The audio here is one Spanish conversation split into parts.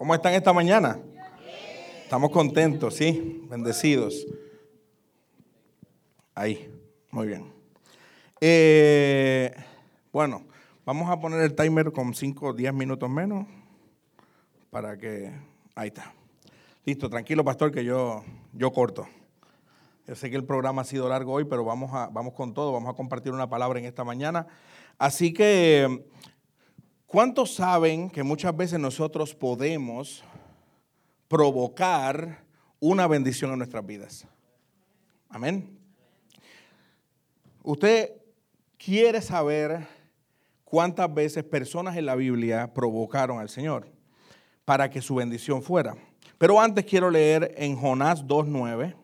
¿Cómo están esta mañana? Estamos contentos, ¿sí? Bendecidos. Ahí, muy bien. Eh, bueno, vamos a poner el timer con 5 o 10 minutos menos para que... Ahí está. Listo, tranquilo, pastor, que yo, yo corto. Yo sé que el programa ha sido largo hoy, pero vamos, a, vamos con todo, vamos a compartir una palabra en esta mañana. Así que ¿Cuántos saben que muchas veces nosotros podemos provocar una bendición en nuestras vidas? Amén. Usted quiere saber cuántas veces personas en la Biblia provocaron al Señor para que su bendición fuera. Pero antes quiero leer en Jonás 2.9.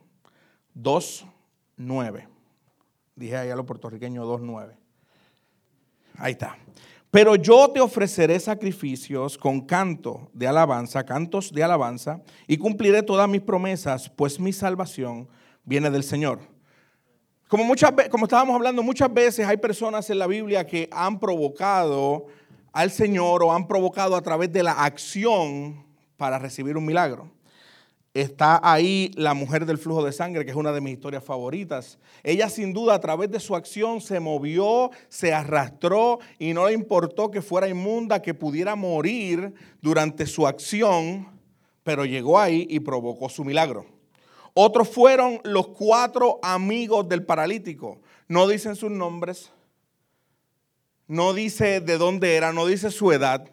2.9. Dije ahí a los puertorriqueños 2.9. Ahí está. Pero yo te ofreceré sacrificios con canto de alabanza, cantos de alabanza, y cumpliré todas mis promesas, pues mi salvación viene del Señor. Como, muchas, como estábamos hablando, muchas veces hay personas en la Biblia que han provocado al Señor o han provocado a través de la acción para recibir un milagro. Está ahí la mujer del flujo de sangre, que es una de mis historias favoritas. Ella sin duda a través de su acción se movió, se arrastró y no le importó que fuera inmunda, que pudiera morir durante su acción, pero llegó ahí y provocó su milagro. Otros fueron los cuatro amigos del paralítico. No dicen sus nombres, no dice de dónde era, no dice su edad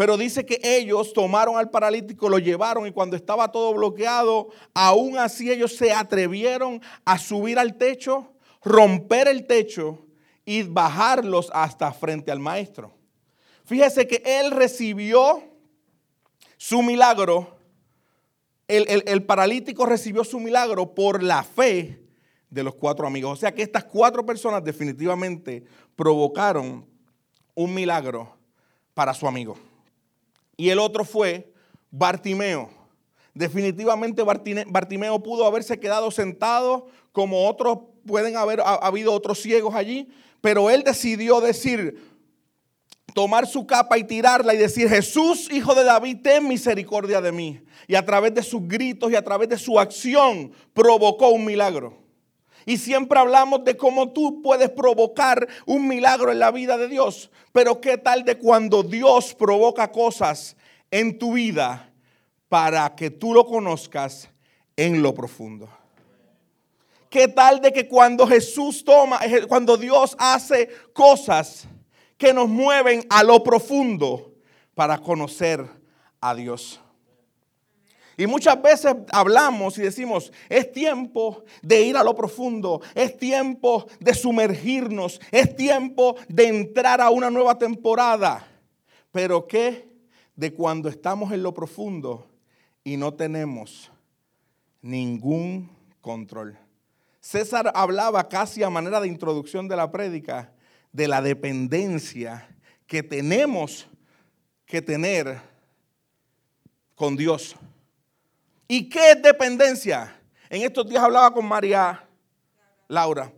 pero dice que ellos tomaron al paralítico, lo llevaron y cuando estaba todo bloqueado, aún así ellos se atrevieron a subir al techo, romper el techo y bajarlos hasta frente al maestro. Fíjese que él recibió su milagro, el, el paralítico recibió su milagro por la fe de los cuatro amigos. O sea que estas cuatro personas definitivamente provocaron un milagro para su amigo y el otro fue Bartimeo. Definitivamente Bartimeo pudo haberse quedado sentado como otros, pueden haber habido otros ciegos allí, pero él decidió decir, tomar su capa y tirarla y decir, Jesús, hijo de David, ten misericordia de mí. Y a través de sus gritos y a través de su acción provocó un milagro. Y siempre hablamos de cómo tú puedes provocar un milagro en la vida de Dios. Pero ¿qué tal de cuando Dios provoca cosas en tu vida para que tú lo conozcas en lo profundo? ¿Qué tal de que cuando Jesús toma, cuando Dios hace cosas que nos mueven a lo profundo para conocer a Dios? Y muchas veces hablamos y decimos, es tiempo de ir a lo profundo, es tiempo de sumergirnos, es tiempo de entrar a una nueva temporada. Pero ¿qué de cuando estamos en lo profundo y no tenemos ningún control? César hablaba casi a manera de introducción de la prédica de la dependencia que tenemos que tener con Dios. ¿Y qué es dependencia? En estos días hablaba con María Laura.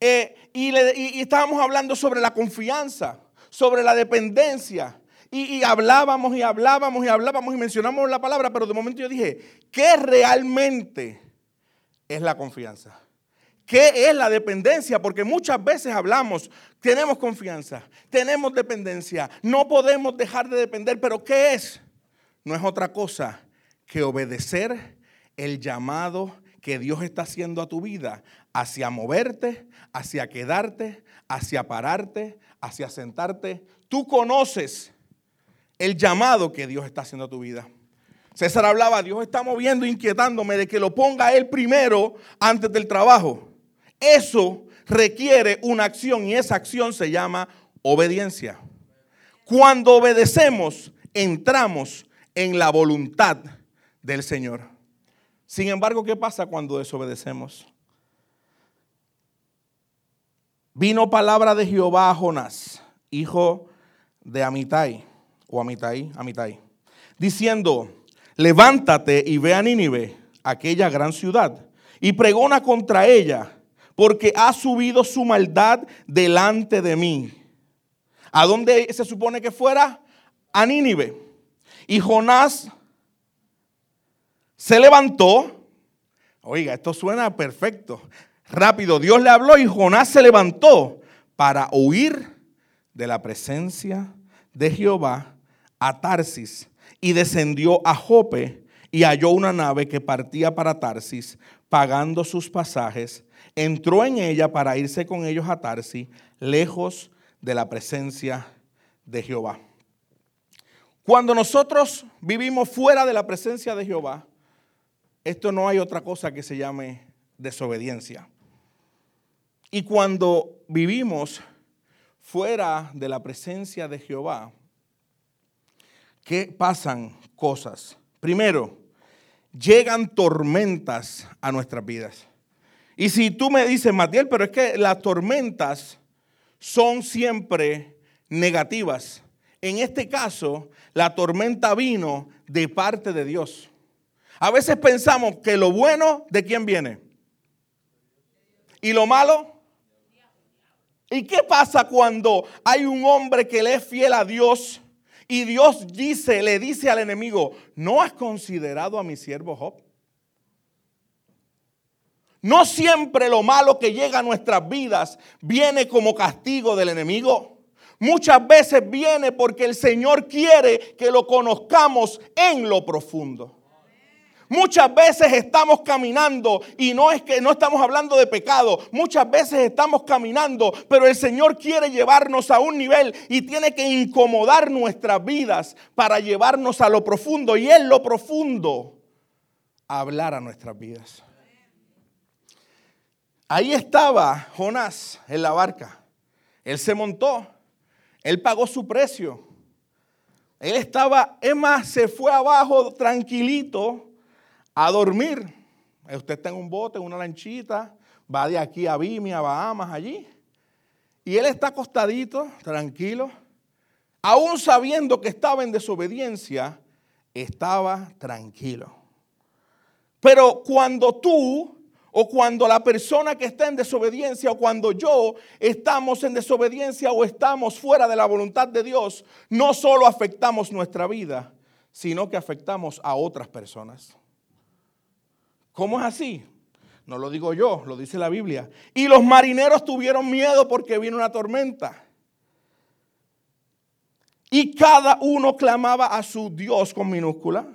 Eh, y, estábamos hablando sobre la confianza, sobre la dependencia. Y, y, hablábamos y hablábamos y hablábamos y mencionamos la palabra, pero de momento yo dije, ¿qué realmente es la confianza? ¿Qué es la dependencia? Porque muchas veces hablamos, tenemos confianza, tenemos dependencia, no podemos dejar de depender, pero ¿qué es? No es otra cosa que obedecer el llamado que Dios está haciendo a tu vida hacia moverte, hacia quedarte, hacia pararte, hacia sentarte. Tú conoces el llamado que Dios está haciendo a tu vida. César hablaba, Dios está moviendo, inquietándome de que lo ponga Él primero antes del trabajo. Eso requiere una acción y esa acción se llama obediencia. Cuando obedecemos, entramos en la voluntad del Señor. Sin embargo, ¿qué pasa cuando desobedecemos? Vino palabra de Jehová a Jonás, hijo de Amitai, o Amitai, Amitai, diciendo, levántate y ve a Nínive, aquella gran ciudad, y pregona contra ella, porque ha subido su maldad delante de mí. ¿A dónde se supone que fuera? A Nínive. Y Jonás se levantó. Oiga, esto suena perfecto. Rápido, Dios le habló y Jonás se levantó para huir de la presencia de Jehová a Tarsis y descendió a Jope y halló una nave que partía para Tarsis, pagando sus pasajes, entró en ella para irse con ellos a Tarsis, lejos de la presencia de Jehová. Cuando nosotros vivimos fuera de la presencia de Jehová, esto no hay otra cosa que se llame desobediencia. Y cuando vivimos fuera de la presencia de Jehová, ¿qué pasan cosas? Primero, llegan tormentas a nuestras vidas. Y si tú me dices, Matiel, pero es que las tormentas son siempre negativas. En este caso, la tormenta vino de parte de Dios. A veces pensamos que lo bueno, ¿de quién viene? ¿Y lo malo? ¿Y qué pasa cuando hay un hombre que le es fiel a Dios y Dios dice, le dice al enemigo, ¿no has considerado a mi siervo Job? No siempre lo malo que llega a nuestras vidas viene como castigo del enemigo. Muchas veces viene porque el Señor quiere que lo conozcamos en lo profundo. Muchas veces estamos caminando y no es que no estamos hablando de pecado, muchas veces estamos caminando, pero el Señor quiere llevarnos a un nivel y tiene que incomodar nuestras vidas para llevarnos a lo profundo y en lo profundo hablar a nuestras vidas. Ahí estaba Jonás en la barca. Él se montó, él pagó su precio. Él estaba, es más, se fue abajo tranquilito a dormir. Usted está en un bote, en una lanchita, va de aquí a Bimi, a Bahamas, allí. Y él está acostadito, tranquilo. Aún sabiendo que estaba en desobediencia, estaba tranquilo. Pero cuando tú o cuando la persona que está en desobediencia o cuando yo estamos en desobediencia o estamos fuera de la voluntad de Dios, no solo afectamos nuestra vida, sino que afectamos a otras personas. ¿Cómo es así? No lo digo yo, lo dice la Biblia. Y los marineros tuvieron miedo porque vino una tormenta. Y cada uno clamaba a su Dios con minúscula.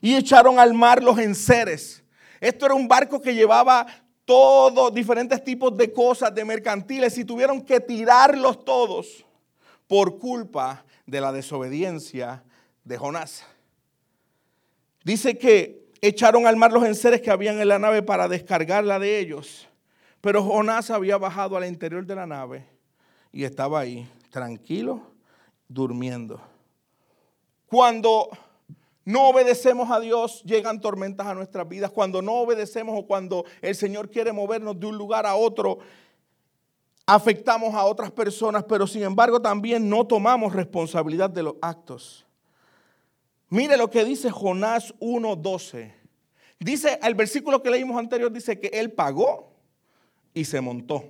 Y echaron al mar los enseres. Esto era un barco que llevaba todos diferentes tipos de cosas, de mercantiles, y tuvieron que tirarlos todos por culpa de la desobediencia de Jonás. Dice que echaron al mar los enseres que habían en la nave para descargarla de ellos. Pero Jonás había bajado al interior de la nave y estaba ahí, tranquilo, durmiendo. Cuando no obedecemos a Dios, llegan tormentas a nuestras vidas. Cuando no obedecemos o cuando el Señor quiere movernos de un lugar a otro, afectamos a otras personas, pero sin embargo también no tomamos responsabilidad de los actos. Mire lo que dice Jonás 1.12. Dice, el versículo que leímos anterior dice que él pagó y se montó.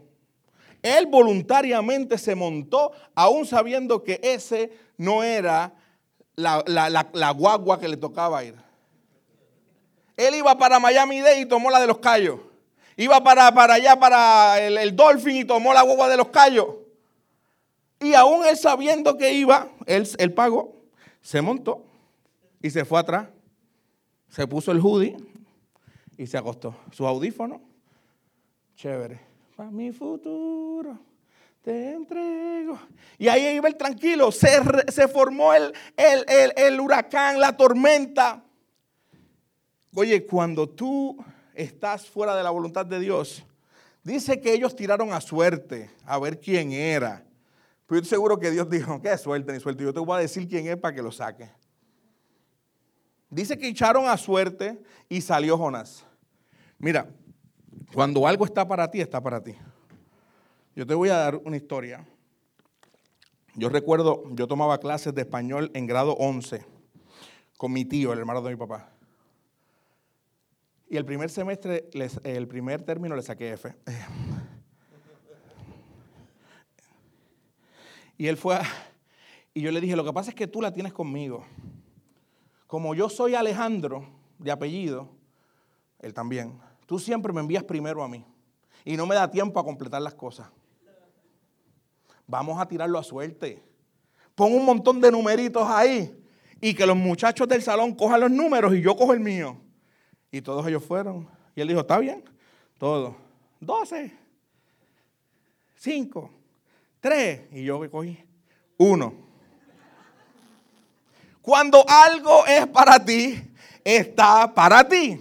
Él voluntariamente se montó, aún sabiendo que ese no era la, guagua que le tocaba ir. Él iba para Miami Day y tomó la de los callos. Iba para, para allá, para el, el Dolphin y tomó la guagua de los callos. Y aún él sabiendo que iba, él, él pagó, se montó y se fue atrás. Se puso el hoodie y se acostó. Su audífono, chévere. Para mi futuro te entrego. Y ahí iba el tranquilo. Se, se formó el, el, el huracán, la tormenta. Oye, cuando tú estás fuera de la voluntad de Dios, dice que ellos tiraron a suerte a ver quién era. Pero yo estoy seguro que Dios dijo, qué suerte ni suerte. Yo te voy a decir quién es para que lo saque. Dice que echaron a suerte y salió Jonás. Mira, cuando algo está para ti, está para ti. Yo te voy a dar una historia. Yo recuerdo, yo tomaba clases de español en grado 11 con mi tío, el hermano de mi papá. Y el primer semestre, el primer término le saqué F. Y él fue, y yo le dije, lo que pasa es que tú la tienes conmigo. Como yo soy Alejandro de apellido, él también, tú siempre me envías primero a mí y no me da tiempo a completar las cosas. Vamos a tirarlo a suerte. Pon un montón de numeritos ahí y que los muchachos del salón cojan los números y yo cojo el mío. Y todos ellos fueron. Y él dijo, está bien, todo. 12, 5, 3. Y yo cogí uno. Cuando algo es para ti, está para ti.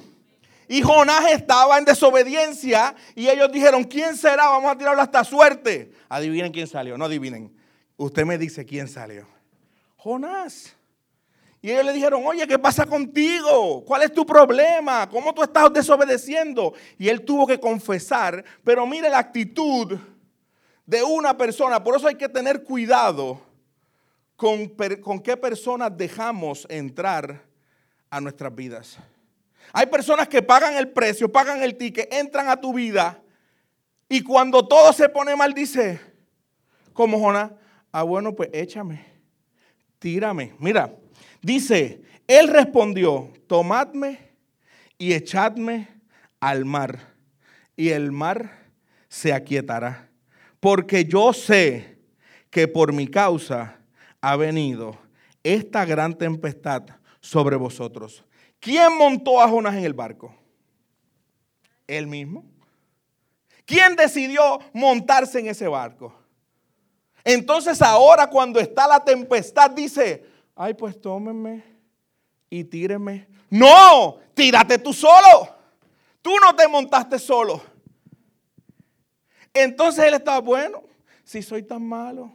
Y Jonás estaba en desobediencia y ellos dijeron, ¿quién será? Vamos a tirarlo hasta suerte. Adivinen quién salió, no adivinen. Usted me dice quién salió. Jonás. Y ellos le dijeron, oye, ¿qué pasa contigo? ¿Cuál es tu problema? ¿Cómo tú estás desobedeciendo? Y él tuvo que confesar, pero mire la actitud de una persona. Por eso hay que tener cuidado con, qué personas dejamos entrar a nuestras vidas. Hay personas que pagan el precio, pagan el ticket, entran a tu vida y cuando todo se pone mal dice, como Jonás, ah bueno, pues échame, tírame. Mira, dice, él respondió, tomadme y echadme al mar y el mar se aquietará, porque yo sé que por mi causa ha venido esta gran tempestad sobre vosotros. ¿Quién montó a Jonás en el barco? Él mismo. ¿Quién decidió montarse en ese barco? Entonces ahora cuando está la tempestad dice, ay pues tómenme y tírenme. No, tírate tú solo. Tú no te montaste solo. Entonces él estaba, bueno, si soy tan malo,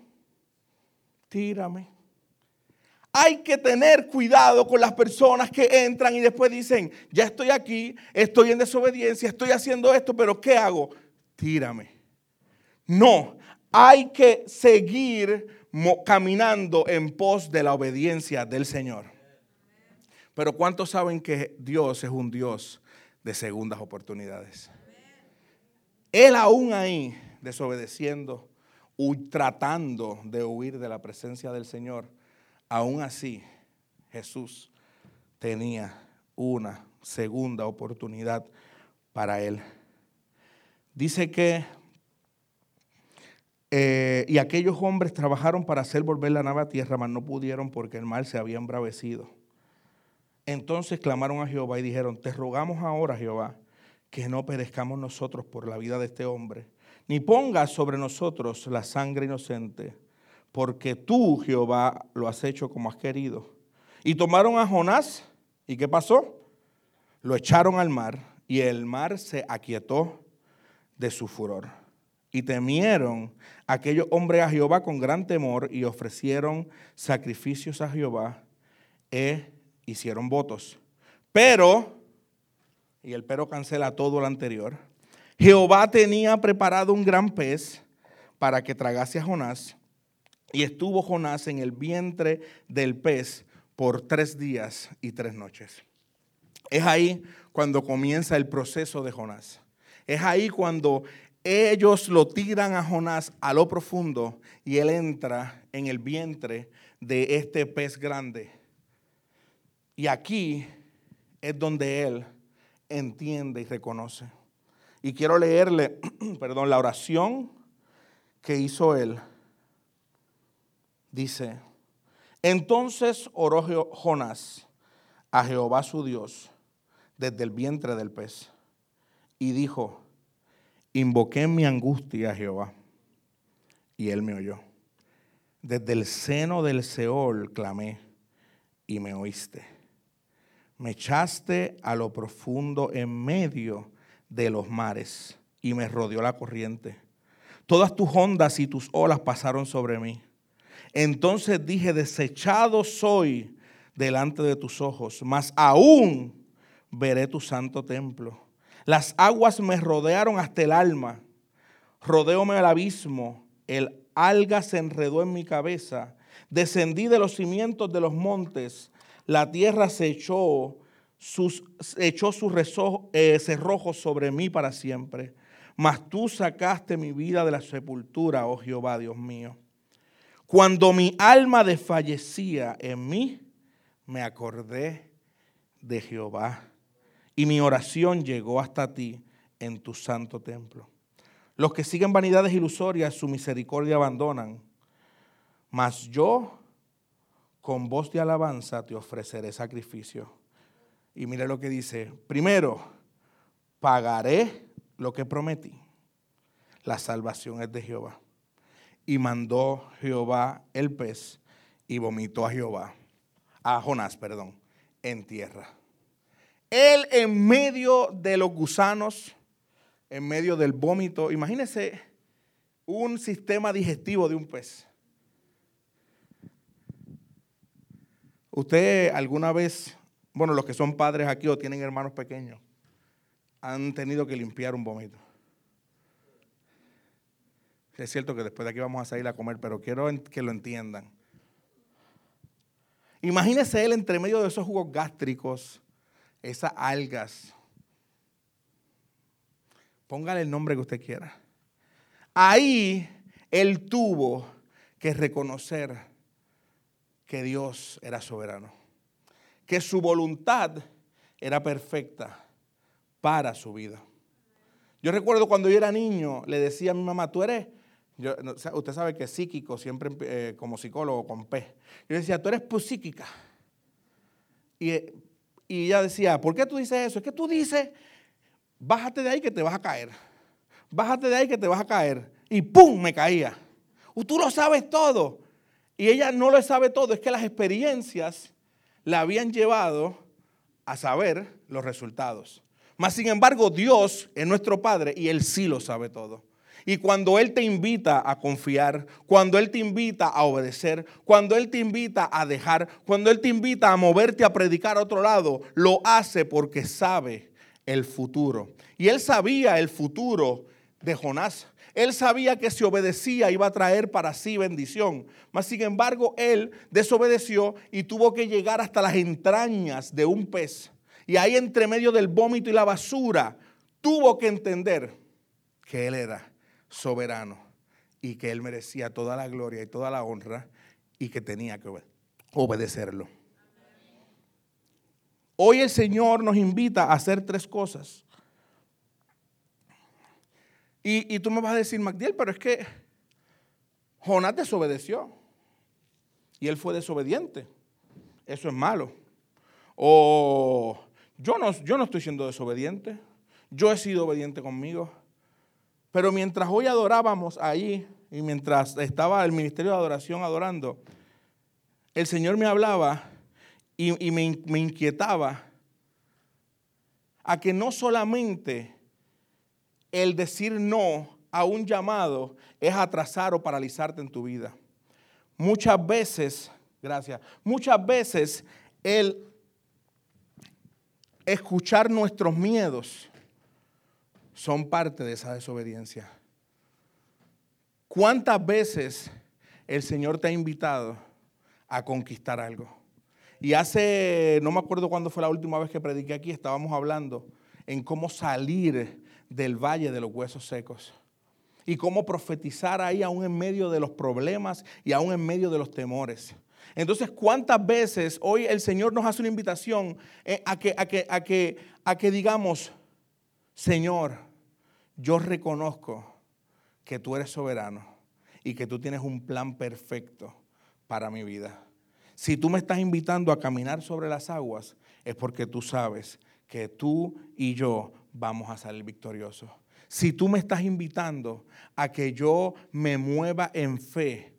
tírame. Hay que tener cuidado con las personas que entran y después dicen, ya estoy aquí, estoy en desobediencia, estoy haciendo esto, pero ¿qué hago? Tírame. No, hay que seguir caminando en pos de la obediencia del Señor. Pero ¿cuántos saben que Dios es un Dios de segundas oportunidades? Él aún ahí, desobedeciendo, tratando de huir de la presencia del Señor, Aún así, Jesús tenía una segunda oportunidad para él. Dice que, eh, y aquellos hombres trabajaron para hacer volver la nave a tierra, mas no pudieron porque el mar se había embravecido. Entonces clamaron a Jehová y dijeron, te rogamos ahora, Jehová, que no perezcamos nosotros por la vida de este hombre, ni pongas sobre nosotros la sangre inocente porque tú, Jehová, lo has hecho como has querido. Y tomaron a Jonás, ¿y qué pasó? Lo echaron al mar, y el mar se aquietó de su furor. Y temieron aquellos hombres a Jehová con gran temor, y ofrecieron sacrificios a Jehová, e hicieron votos. Pero, y el pero cancela todo lo anterior, Jehová tenía preparado un gran pez para que tragase a Jonás y estuvo Jonás en el vientre del pez por tres días y tres noches. Es ahí cuando comienza el proceso de Jonás. Es ahí cuando ellos lo tiran a Jonás a lo profundo y él entra en el vientre de este pez grande. Y aquí es donde él entiende y reconoce. Y quiero leerle, perdón, la oración que hizo él dice, entonces oró Jonás a Jehová su Dios desde el vientre del pez y dijo, invoqué en mi angustia a Jehová y él me oyó. Desde el seno del Seol clamé y me oíste. Me echaste a lo profundo en medio de los mares y me rodeó la corriente. Todas tus ondas y tus olas pasaron sobre mí. Entonces dije, desechado soy delante de tus ojos, mas aún veré tu santo templo. Las aguas me rodearon hasta el alma, rodeóme el abismo, el alga se enredó en mi cabeza, descendí de los cimientos de los montes, la tierra se echó echó sus eh, cerrojos sobre mí para siempre. Mas tú sacaste mi vida de la sepultura, oh Jehová, Dios mío. Cuando mi alma desfallecía en mí, me acordé de Jehová y mi oración llegó hasta ti en tu santo templo. Los que siguen vanidades ilusorias su misericordia abandonan, mas yo con voz de alabanza te ofreceré sacrificio. Y mire lo que dice, primero, pagaré lo que prometí. La salvación es de Jehová. Y mandó Jehová el pez y vomitó a Jehová, a Jonás, perdón, en tierra. Él en medio de los gusanos, en medio del vómito, imagínese un sistema digestivo de un pez. Usted alguna vez, bueno, los que son padres aquí o tienen hermanos pequeños, han tenido que limpiar un vómito. Es cierto que después de aquí vamos a salir a comer, pero quiero que lo entiendan. Imagínese él entre medio de esos jugos gástricos, esas algas. Póngale el nombre que usted quiera. Ahí él tuvo que reconocer que Dios era soberano, que su voluntad era perfecta para su vida. Yo recuerdo cuando yo era niño, le decía a mi mamá, tú eres usted sabe que psíquico, siempre eh, como psicólogo con P. Yo decía, tú eres psíquica. Y, y ella decía, ¿por qué tú dices eso? Es que tú dices, bájate de ahí que te vas a caer. Bájate de ahí que te vas a caer. Y ¡pum! me caía. Tú lo sabes todo. Y ella no lo sabe todo, es que las experiencias la habían llevado a saber los resultados. Mas, sin embargo, Dios es nuestro Padre y Él sí lo sabe todo. Y cuando Él te invita a confiar, cuando Él te invita a obedecer, cuando Él te invita a dejar, cuando Él te invita a moverte a predicar a otro lado, lo hace porque sabe el futuro. Y Él sabía el futuro de Jonás. Él sabía que si obedecía iba a traer para sí bendición. Mas sin embargo, él desobedeció y tuvo que llegar hasta las entrañas de un pez. Y ahí entre medio del vómito y la basura, tuvo que entender que él era soberano y que Él merecía toda la gloria y toda la honra y que tenía que obedecerlo. Hoy el Señor nos invita a hacer tres cosas. Y, tú me vas a decir, Magdiel, pero es que Jonás desobedeció. Y él fue desobediente. Eso es malo. O yo no, yo no estoy siendo desobediente. Yo he sido obediente conmigo. Pero mientras hoy adorábamos ahí y mientras estaba el ministerio de adoración adorando, el Señor me hablaba y, me, me inquietaba a que no solamente el decir no a un llamado es atrasar o paralizarte en tu vida. Muchas veces, gracias, muchas veces el escuchar nuestros miedos son parte de esa desobediencia. ¿Cuántas veces el Señor te ha invitado a conquistar algo? Y hace, no me acuerdo cuándo fue la última vez que prediqué aquí, estábamos hablando en cómo salir del valle de los huesos secos. Y cómo profetizar ahí aún en medio de los problemas y aún en medio de los temores. Entonces, ¿cuántas veces hoy el Señor nos hace una invitación eh, a que, a que, a que, a que digamos, Señor, yo reconozco que tú eres soberano y que tú tienes un plan perfecto para mi vida. Si tú me estás invitando a caminar sobre las aguas, es porque tú sabes que tú y yo vamos a salir victoriosos. Si tú me estás invitando a que yo me mueva en fe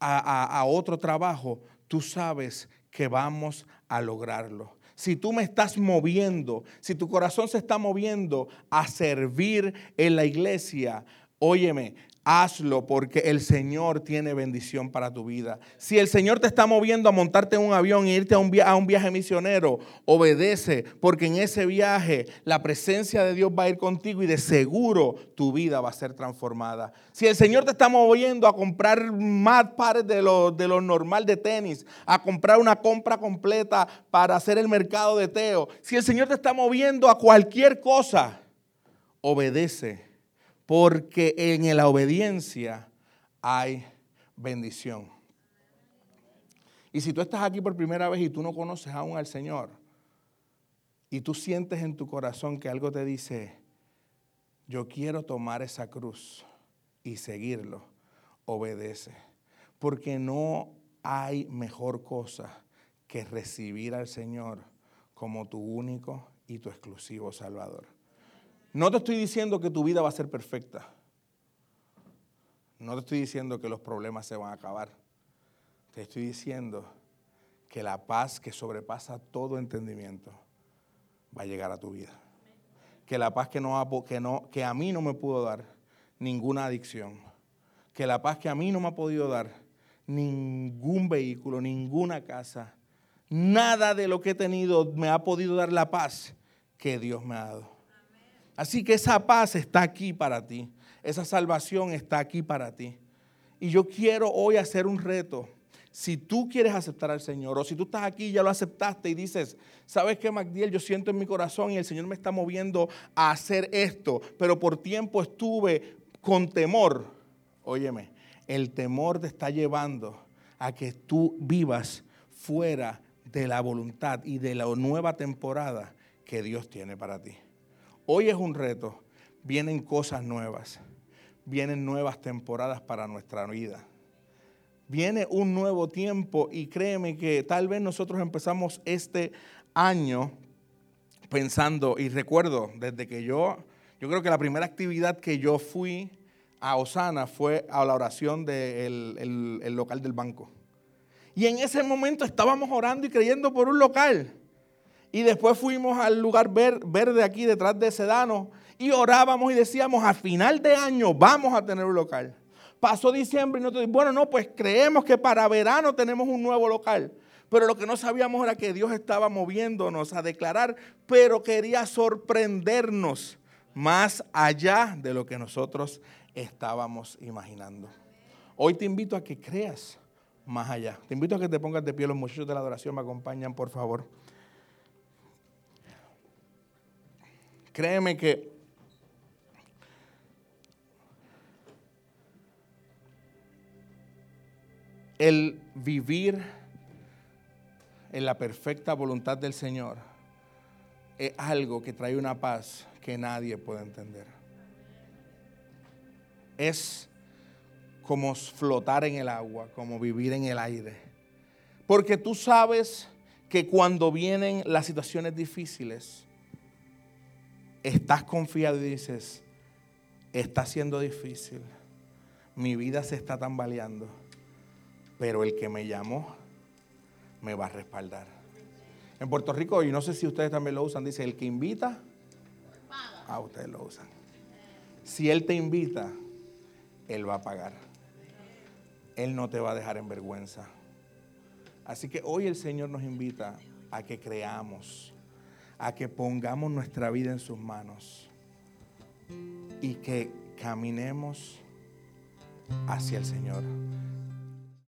a, otro trabajo, tú sabes que vamos a lograrlo si tú me estás moviendo, si tu corazón se está moviendo a servir en la iglesia, óyeme, hazlo porque el Señor tiene bendición para tu vida. Si el Señor te está moviendo a montarte en un avión e irte a un, viaje misionero, obedece porque en ese viaje la presencia de Dios va a ir contigo y de seguro tu vida va a ser transformada. Si el Señor te está moviendo a comprar más pares de lo, de lo normal de tenis, a comprar una compra completa para hacer el mercado de Teo, si el Señor te está moviendo a cualquier cosa, obedece porque en la obediencia hay bendición. Y si tú estás aquí por primera vez y tú no conoces aún al Señor, y tú sientes en tu corazón que algo te dice, yo quiero tomar esa cruz y seguirlo, obedece. Porque no hay mejor cosa que recibir al Señor como tu único y tu exclusivo Salvador. No te estoy diciendo que tu vida va a ser perfecta. No te estoy diciendo que los problemas se van a acabar. Te estoy diciendo que la paz que sobrepasa todo entendimiento va a llegar a tu vida. Que la paz que, no, que, no, que a mí no me pudo dar ninguna adicción. Que la paz que a mí no me ha podido dar ningún vehículo, ninguna casa, nada de lo que he tenido me ha podido dar la paz que Dios me ha dado. Así que esa paz está aquí para ti. Esa salvación está aquí para ti. Y yo quiero hoy hacer un reto. Si tú quieres aceptar al Señor o si tú estás aquí ya lo aceptaste y dices, ¿sabes qué, Magdiel? Yo siento en mi corazón y el Señor me está moviendo a hacer esto, pero por tiempo estuve con temor. Óyeme, el temor te está llevando a que tú vivas fuera de la voluntad y de la nueva temporada que Dios tiene para ti. Hoy es un reto, vienen cosas nuevas vienen nuevas temporadas para nuestra vida. Viene un nuevo tiempo y créeme que tal vez nosotros empezamos este año pensando, y recuerdo desde que yo, yo creo que la primera actividad que yo fui a Osana fue a la oración del local del banco. Y en ese momento estábamos orando y creyendo por un local. Y después fuimos al lugar verde aquí detrás de Sedano y orábamos y decíamos, a final de año vamos a tener un local. Pasó diciembre y nosotros, bueno, no, pues creemos que para verano tenemos un nuevo local. Pero lo que no sabíamos era que Dios estaba moviéndonos a declarar, pero quería sorprendernos más allá de lo que nosotros estábamos imaginando. Hoy te invito a que creas más allá. Te invito a que te pongas de pie. Los muchachos de la adoración me acompañan, por favor. Créeme que el vivir en la perfecta voluntad del Señor es algo que trae una paz que nadie puede entender. Es como flotar en el agua, como vivir en el aire. Porque tú sabes que cuando vienen las situaciones difíciles, estás confiado y dices, está siendo difícil, mi vida se está tambaleando pero el que me llamó me va a respaldar. En Puerto Rico, y no sé si ustedes también lo usan, dice, el que invita, a ustedes lo usan. Si Él te invita, Él va a pagar. Él no te va a dejar en vergüenza. Así que hoy el Señor nos invita a que creamos, a que pongamos nuestra vida en sus manos y que caminemos hacia el Señor